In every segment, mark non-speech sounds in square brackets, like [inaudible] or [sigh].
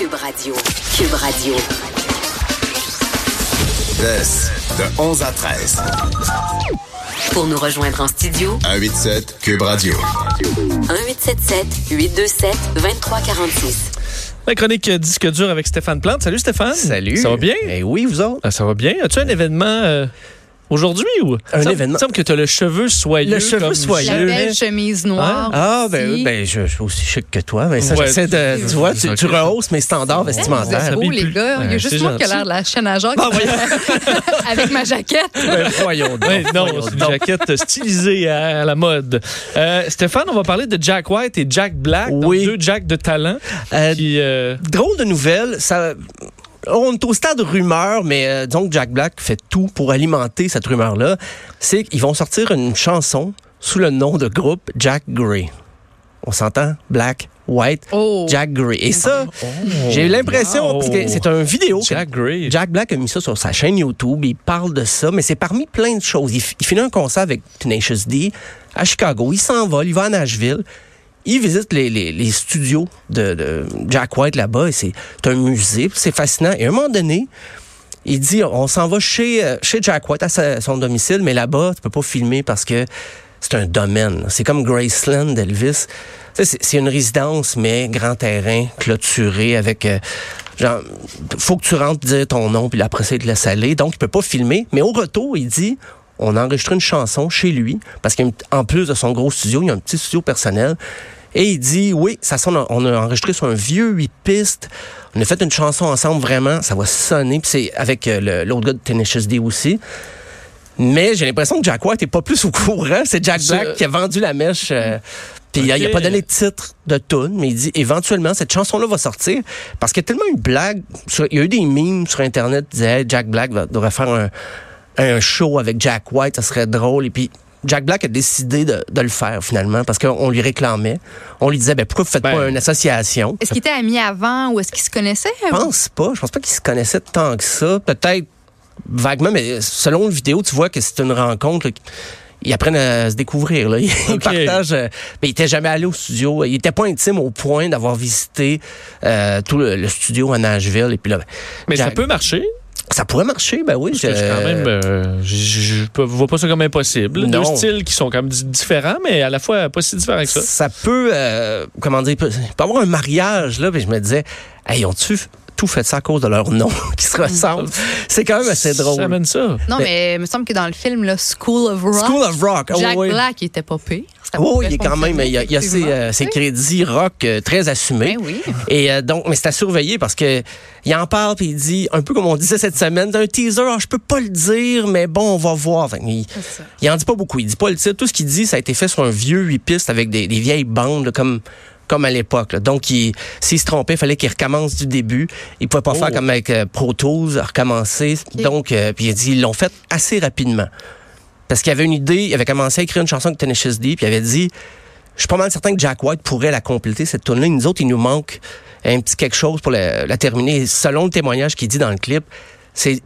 Cube Radio. Cube Radio. de 11 à 13. Pour nous rejoindre en studio, 187 Cube Radio. 1877 827 2346. La chronique disque dur avec Stéphane Plante. Salut Stéphane. Salut. Ça va bien? Eh oui, vous autres. Ah, ça va bien. As-tu un événement euh, aujourd'hui ou? Un semble- événement. Il semble que tu as le cheveu soyeux. Le cheveu comme soyeux. La belle chemise noire. Ah, ben, aussi. ben je, je suis aussi chic que toi. Mais ça, Ouais. j'essaie de. Tu vois, tu, rehausses mes standards Vous vestimentaires. êtes beaux, s'habille les gars. Il y a juste moi qui a l'air de la chaîne à Jacques. Ah, [laughs] Avec ma jaquette. Ben, voyons donc. Non, c'est une donc. jaquette stylisée à, à la mode. Euh, Stéphane, on va parler de Jack White et Jack Black, donc Oui. deux Jack de talent. Euh, qui, euh, Drôle de nouvelle, ça. On est au stade rumeur, mais euh, disons que Jack Black fait tout pour alimenter cette rumeur-là. C'est qu'ils vont sortir une chanson sous le nom de groupe Jack Gray. On s'entend? Black, White, Oh. Jack Gray. Et ça, j'ai l'impression, wow. parce que c'est un vidéo. que Jack Gray. Jack Black a mis ça sur sa chaîne YouTube. Il parle de ça, mais c'est parmi plein de choses. Il, il finit un concert avec Tenacious D à Chicago. Il s'envole, il va à Nashville. Il visite les, les- studios de, Jack White là-bas. et C'est un musée. C'est fascinant. Et à un moment donné, il dit on s'en va chez, euh, chez Jack White à son domicile, mais là-bas, tu peux pas filmer parce que c'est un domaine. C'est comme Graceland d'Elvis. C'est une résidence, mais grand terrain, clôturé avec. euh, genre, faut que tu rentres dire ton nom, puis après ça, il te laisse aller. Donc, il peut pas filmer. Mais au retour, il dit on a enregistré une chanson chez lui, parce qu'en plus de son gros studio, il y a un petit studio personnel. Et il dit, oui, ça sonne, on a enregistré sur un vieux huit pistes. On a fait une chanson ensemble, vraiment, ça va sonner. Puis c'est avec euh, l'autre gars de Tenacious D aussi. Mais j'ai l'impression que Jack White est pas plus au courant. C'est Jack Black qui a vendu la mèche. euh, puis il a- il a Ok. pas donné de titre de tune, mais il dit éventuellement cette chanson-là va sortir parce qu'il y a tellement une blague. sur- il y a eu des memes sur Internet qui disaient Hey, Jack Black va- devrait faire un, un show avec Jack White, ça serait drôle. Et puis Jack Black a décidé de, de le faire finalement parce qu'on lui réclamait. On lui disait ben, pourquoi vous faites Ben. pas une association? Est-ce qu'ils étaient amis avant ou est-ce qu'ils se connaissaient? je pense pas. Je pense pas qu'ils se connaissaient tant que ça. Peut-être vaguement, mais selon la vidéo, tu vois que c'est une rencontre. là, ils apprennent à se découvrir. Là. [laughs] Ils Ok. partagent. euh, mais il était jamais allé au studio. Il était pas intime au point d'avoir visité euh, tout le, le studio à Nashville. Et puis là, ben, Mais ça peut marcher. Ça pourrait marcher, ben oui. Parce que je- quand même, euh, je- je je peux- vois pas ça comme impossible. Deux styles qui sont quand même di- différents, mais à la fois pas si différents que ça. ça peut, euh, comment dire, peut, peut avoir un mariage, là, puis je me disais, hey, ont-tu tout fait ça à cause de leur nom [laughs] qui se ressemblent? C'est quand même assez Ça drôle. amène ça. Non, mais il me semble que dans le film, là, School of Rock, School of Rock. oh, Jack oui. Black, il était pas pire. Oh, pouvait il est quand même, il y a, il y a ses, effectivement. euh, ses crédits rock euh, très assumés. Ben oui. Et euh, donc, mais c'est à surveiller parce que il en parle puis il dit un peu comme on disait cette semaine, d'un teaser, ah, je peux pas le dire, mais bon, on va voir. Il, il en dit pas beaucoup. Il dit pas le titre. Tout ce qu'il dit, ça a été fait sur un vieux huit pistes avec des, des vieilles bandes là, comme comme à l'époque. Donc, il- s'il se trompait, il fallait qu'il recommence du début. Il pouvait pas Oh. faire comme avec euh, Pro Tools, recommencer. Donc, euh, puis il dit, ils l'ont fait assez rapidement. Parce qu'il avait une idée, il avait commencé à écrire une chanson avec Tenacious D, puis il avait dit, je suis pas mal certain que Jack White pourrait la compléter, cette tune là Nous autres, il nous manque un petit quelque chose pour la, terminer. Selon le témoignage qu'il dit dans le clip, c'est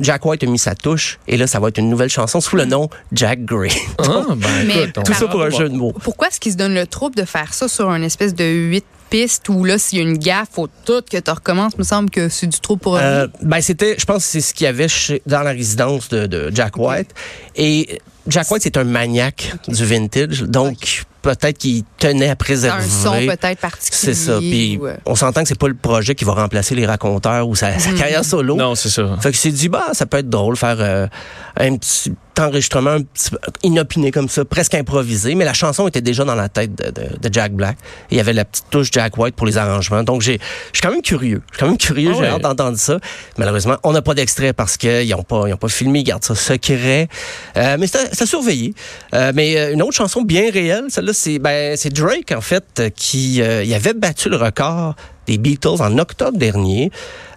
Jack White a mis sa touche et là, ça va être une nouvelle chanson sous le nom Jack Gray. [laughs] Tout ça pour un jeu de mots. Pourquoi est-ce qu'il se donne le trouble de faire ça sur un espèce de 8 piste où là, s'il y a une gaffe, faut tout que tu recommences? Me semble que c'est du trop pour euh, ben c'était, je pense que c'est ce qu'il y avait dans la résidence de, Jack White. Et Jack White, c'est un maniaque du vintage. Donc, peut-être qu'il tenait à préserver. Un son peut-être particulier. C'est ça. Puis, euh, on s'entend que c'est pas le projet qui va remplacer les raconteurs ou sa, mhm. carrière solo. Non, c'est ça. Fait que c'est dit, bah, ça peut être drôle faire euh, un petit enregistrement un petit peu inopiné comme ça, presque improvisé. Mais la chanson était déjà dans la tête de, de- de Jack Black. Et il y avait la petite touche Jack White pour les arrangements. Donc, j'ai, je suis quand même curieux. Je suis quand même curieux. Ah j'ai hâte d'entendre ça. Malheureusement, on n'a pas d'extrait parce qu'ils n'ont pas, ils ont pas filmé. Ils gardent ça secret. Euh, mais c'est à, surveiller. Euh, mais euh, une autre chanson bien réelle, celle-là, c'est, ben, c'est Drake, en fait, qui euh, il avait battu le record des Beatles en octobre dernier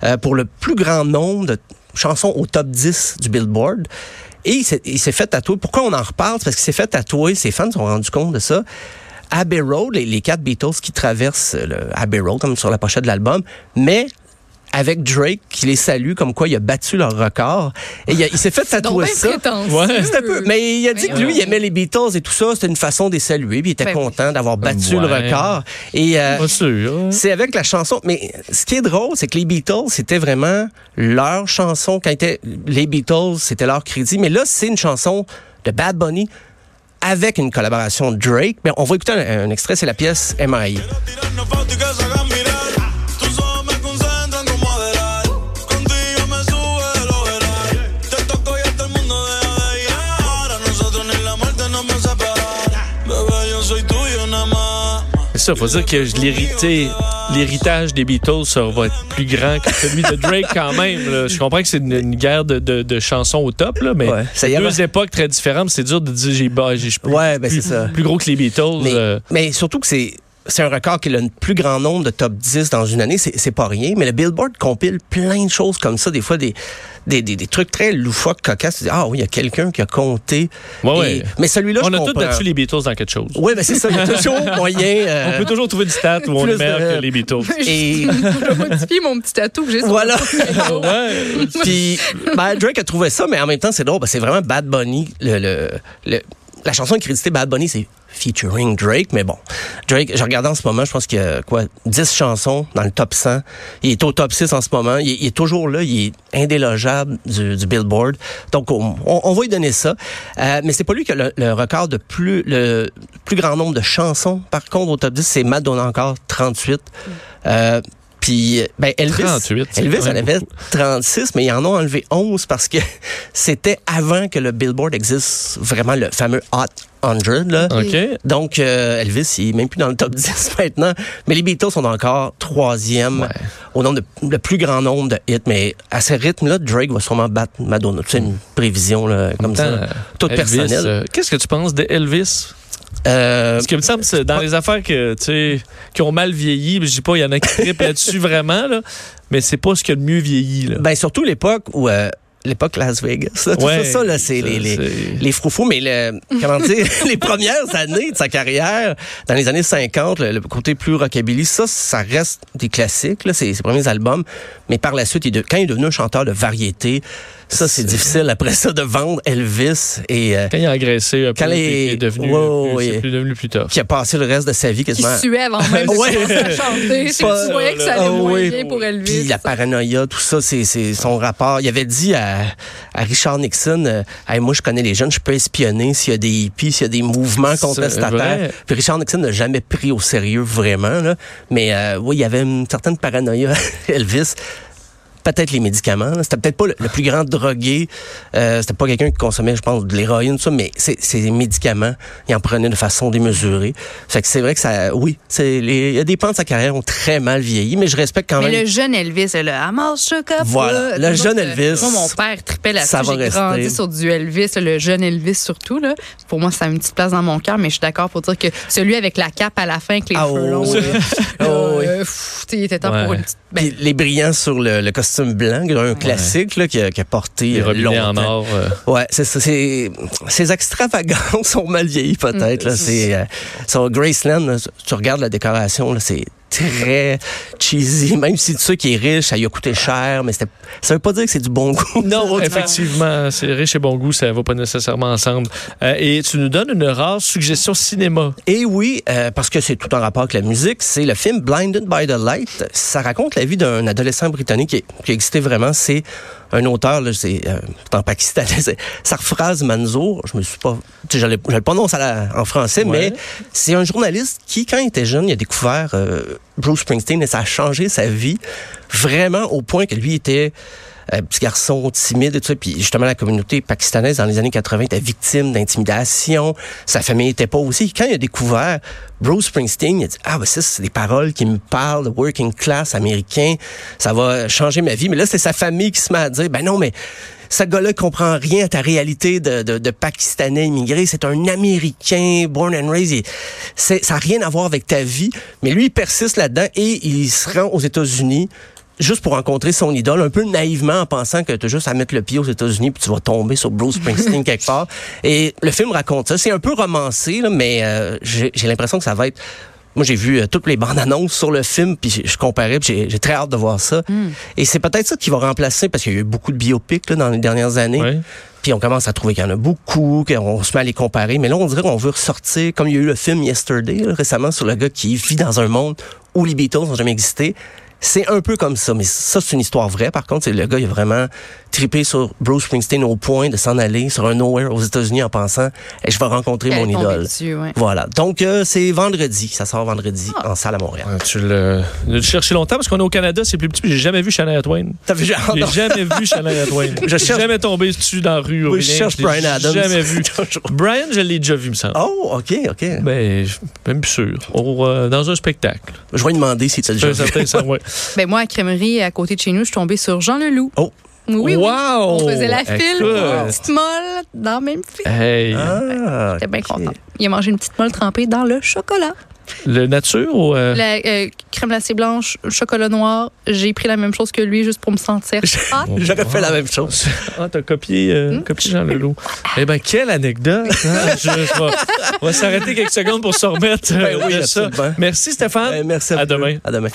euh, pour le plus grand nombre de chansons au top 10 du Billboard. Et il s'est, fait tatouer. Pourquoi on en reparle? Parce qu'il s'est fait tatouer. Ses fans se sont rendus compte de ça. Abbey Road, les, quatre Beatles qui traversent Abbey Road, comme sur la pochette de l'album, mais avec Drake qui les salue comme quoi il a battu leur record. Et il, s'est fait [laughs] tatouer ça. Ouais. C'est un peu- mais il a dit que lui, il aimait les Beatles et tout ça. C'était une façon de les saluer. Puis il était Ben oui. content d'avoir battu Ouais. le record. Et euh, hein. c'est avec la chanson. Mais ce qui est drôle, c'est que les Beatles, c'était vraiment leur chanson. Quand étaient les Beatles, c'était leur crédit. Mais là, c'est une chanson de Bad Bunny avec une collaboration de Drake. Mais on va écouter un, un extrait, c'est la pièce M.I. ça, faut dire que l'hérité, l'héritage des Beatles ça va être plus grand que celui de Drake quand même. là. Je comprends que c'est une, une guerre de, de- de chansons au top, là, mais Ouais, ça y c'est est, deux ben- époques très différentes. C'est dur de dire j'ai bah, Ouais, ben plus- ça. plus gros que les Beatles. Mais, euh, mais surtout que c'est c'est un record qui a le plus grand nombre de top 10 dans une année, c'est pas rien. Mais le Billboard compile plein de choses comme ça, des fois des, des, des, des trucs très loufoques, cocasses. Tu dis, ah oui, il y a quelqu'un qui a compté. Ouais, ouais. Et- mais celui-là, on je a tous comprends. battu les Beatles dans quelque chose. Oui, ben c'est ça. Il y a [laughs] toujours moyen. euh, On peut toujours trouver une stat où on plus est meilleur de- que les Beatles. [laughs] Et [laughs] Je vais modifier mon petit tatou que j'ai sur voilà. ouais. Puis ben, Drake a trouvé ça, mais en même temps, c'est drôle. c'est vraiment Bad Bunny. Le, le, le- la chanson est créditée Bad Bunny, c'est featuring Drake, mais bon. Drake, je regarde en ce moment, je pense qu'il y a quoi, 10 chansons dans le top 100. Il est au top 6 en ce moment. Il est, toujours là, il est indélogeable du, Billboard. Donc, on, va lui donner ça. Euh, mais c'est pas lui qui a le, record de plus, le plus grand nombre de chansons. Par contre, au top 10, c'est Madonna encore, 38. Euh, puis, ben, Elvis, 38, c'est Elvis en avait beaucoup. 36, mais ils en ont enlevé 11 parce que [laughs] c'était avant que le Billboard existe vraiment le fameux Hot 100. Là. OK. Donc, euh, Elvis, il est même plus dans le top [laughs] 10 maintenant. Mais les Beatles sont encore troisième Ouais. au nombre de le plus grand nombre de hits. Mais à ce rythme-là, Drake va sûrement battre Madonna. C'est une prévision là, comme Attends, ça, toute Elvis, personnelle. euh, Qu'est-ce que tu penses de Elvis? Euh, Parce que me semble c'est dans les affaires que, tu sais, qui ont mal vieilli, je dis pas, il y en a qui trippent là-dessus [laughs] vraiment, là, mais c'est pas ce qui a le mieux vieilli. Là. ben, surtout l'époque où... euh, l'époque Las Vegas. là, tout Ouais, ça, ça, là, c'est les, les, les froufous, mais le, comment dire, [laughs] les premières années de sa carrière, dans les années 50, le, le côté plus rockabilly, ça, ça reste des classiques, là, ses, ses premiers albums. Mais par la suite, il est de- quand il est devenu un chanteur de variété, ça, c'est difficile après ça de vendre Elvis et euh, Quand il a agressé un peu, Quand les- il est devenu, Ouais, plus, c'est plus devenu plus tough. qui a passé le reste de sa vie qui quasiment. suait avant même [laughs] de Ouais. chanter. C'est Pas- que tu voyais que ça allait Ah moins oui. bien pour Elvis. Puis la paranoïa, tout ça, c'est c'est son rapport. Il avait dit à, à Richard Nixon, euh, Hey, moi je connais les jeunes, je peux espionner s'il y a des hippies, s'il y a des mouvements contestataires. Puis Richard Nixon n'a jamais pris au sérieux vraiment. Là. Mais euh, oui, il y avait une certaine paranoïa, [laughs] Elvis. Peut-être les médicaments. C'était peut-être pas le, le plus grand drogué. Euh, C'était pas quelqu'un qui consommait, je pense, de l'héroïne, ça, mais des médicaments. Il en prenait de façon démesurée. Fait que c'est vrai que ça, oui, c'est il y a des pans de sa carrière ont très mal vieilli, mais je respecte quand Mais même. le jeune Elvis, le Amos Chocolat. Voilà, le jeune Elvis, Moi, mon père tripait là-dessus. ça va J'ai rester. grandi sur du Elvis, le jeune Elvis surtout. Là. Pour moi, ça a une petite place dans mon cœur, mais je suis d'accord pour dire que celui avec la cape à la fin, avec les Ah, cheveux oh, oui. Oh, oui. euh, il était temps Ouais. pour une petite... ben, les brillants sur le, le costume blanc, un classique là, qui, a, qui a porté Les euh, robinets en longtemps. or. euh, Ouais, c'est ça. c'est- Ces extravagances [laughs] sont mal vieillies peut-être. là. C'est euh, sur Graceland, là, tu regardes la décoration, là, c'est très cheesy. [laughs] Même si tu sais qui est riche, ça lui a coûté cher, mais c'était- ça veut pas dire que c'est du bon goût. [laughs] Non, effectivement, c'est riche et bon goût, ça va pas nécessairement ensemble. Euh, et tu nous donnes une rare suggestion cinéma. Et oui, euh, parce que c'est tout en rapport avec la musique, c'est le film Blinded by the Light. Ça raconte la vie d'un adolescent britannique qui, qui existait vraiment. C'est un auteur, là, c'est euh, en pakistanais, [laughs] c'est Sarfraz Manzour. Je me suis pas, tu sais, je le, prononce à la- en français, Ouais. mais c'est un journaliste qui, quand il était jeune, il a découvert euh, Bruce Springsteen et ça a changé sa vie vraiment au point que lui était un petit garçon timide et tout ça. Puis justement, la communauté pakistanaise dans les années 80 était victime d'intimidation. Sa famille était pas aussi. Quand il a découvert Bruce Springsteen, il a dit, ah, ben ça, c'est des paroles qui me parlent, working class américain. Ça va changer ma vie. Mais là, c'est sa famille qui se met à dire, ben non, mais ce gars-là comprend rien à ta réalité de, de, de Pakistanais immigré. C'est un Américain, born and raised. Ça n'a rien à voir avec ta vie. Mais lui, il persiste là-dedans et il se rend aux États-Unis juste pour rencontrer son idole, un peu naïvement en pensant que tu as juste à mettre le pied aux États-Unis puis tu vas tomber sur Bruce Springsteen [laughs] quelque part. Et le film raconte ça. C'est un peu romancé, là, mais euh, j'ai l'impression que ça va être Moi, j'ai vu euh, toutes les bandes annonces sur le film, puis je- je comparais, puis j'ai- très hâte de voir ça. Et c'est peut-être ça qui va remplacer, parce qu'il y a eu beaucoup de biopics là, dans les dernières années. Puis on commence à trouver qu'il y en a beaucoup, qu'on se met à les comparer. Mais là, on dirait qu'on veut ressortir, comme il y a eu le film Yesterday là, récemment sur le gars qui vit dans un monde où les Beatles n'ont jamais existé. C'est un peu comme ça, mais ça, c'est une histoire vraie. Par contre, c'est le gars, il a vraiment trippé sur Bruce Springsteen au point de s'en aller sur un nowhere aux États-Unis en pensant, je vais rencontrer Elle mon idole. dessus, ouais. Voilà. Donc, euh, c'est vendredi. Ça sort vendredi Ah. en salle à Montréal. Tu le, le cherché longtemps parce qu'on est au Canada, c'est plus petit. puis J'ai jamais vu Shania Twain. T'as vu, J'ai jamais vu Shania [laughs] Twain. Je cherche- jamais tombé dessus dans la rue. ou Oui, je cherche l'ai Bryan Adams. Jamais vu. [laughs] Brian, je l'ai déjà vu, me semble. Oh, OK, OK. Ben, je- même plus sûr. Au, euh, dans un spectacle. Je vais lui demander si tu as déjà vu. certain ouais. Ben moi, à Crèmerie, à côté de chez nous, je suis tombée sur Jean Leloup. Oh. Oui, oui. Wow! On faisait la file, une petite molle dans la même file. Hey, Ah, J'étais bien ok. contente. Il a mangé une petite molle trempée dans le chocolat. le nature ou. euh, La euh, crème glacée blanche, chocolat noir. J'ai pris la même chose que lui juste pour me sentir [laughs] hot. J'aurais fait la même chose. Ah, t'as copié, euh, copié Jean Leloup. Eh ben, quelle anecdote! hein? [laughs] Je- je vais- on va s'arrêter quelques secondes pour se remettre euh, Ben oui, de ça. Merci, Stéphane. Eh, merci À vous. demain. À demain.